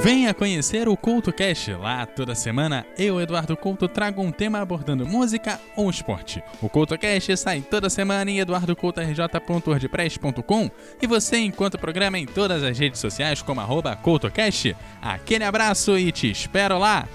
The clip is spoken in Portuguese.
Venha conhecer o CoutoCast. Lá, toda semana, eu, Eduardo Couto, trago um tema abordando música ou esporte. O CoutoCast sai toda semana em eduardocoutorj.wordpress.com e você encontra o programa em todas as redes sociais como arroba CoutoCast. Aquele abraço e te espero lá!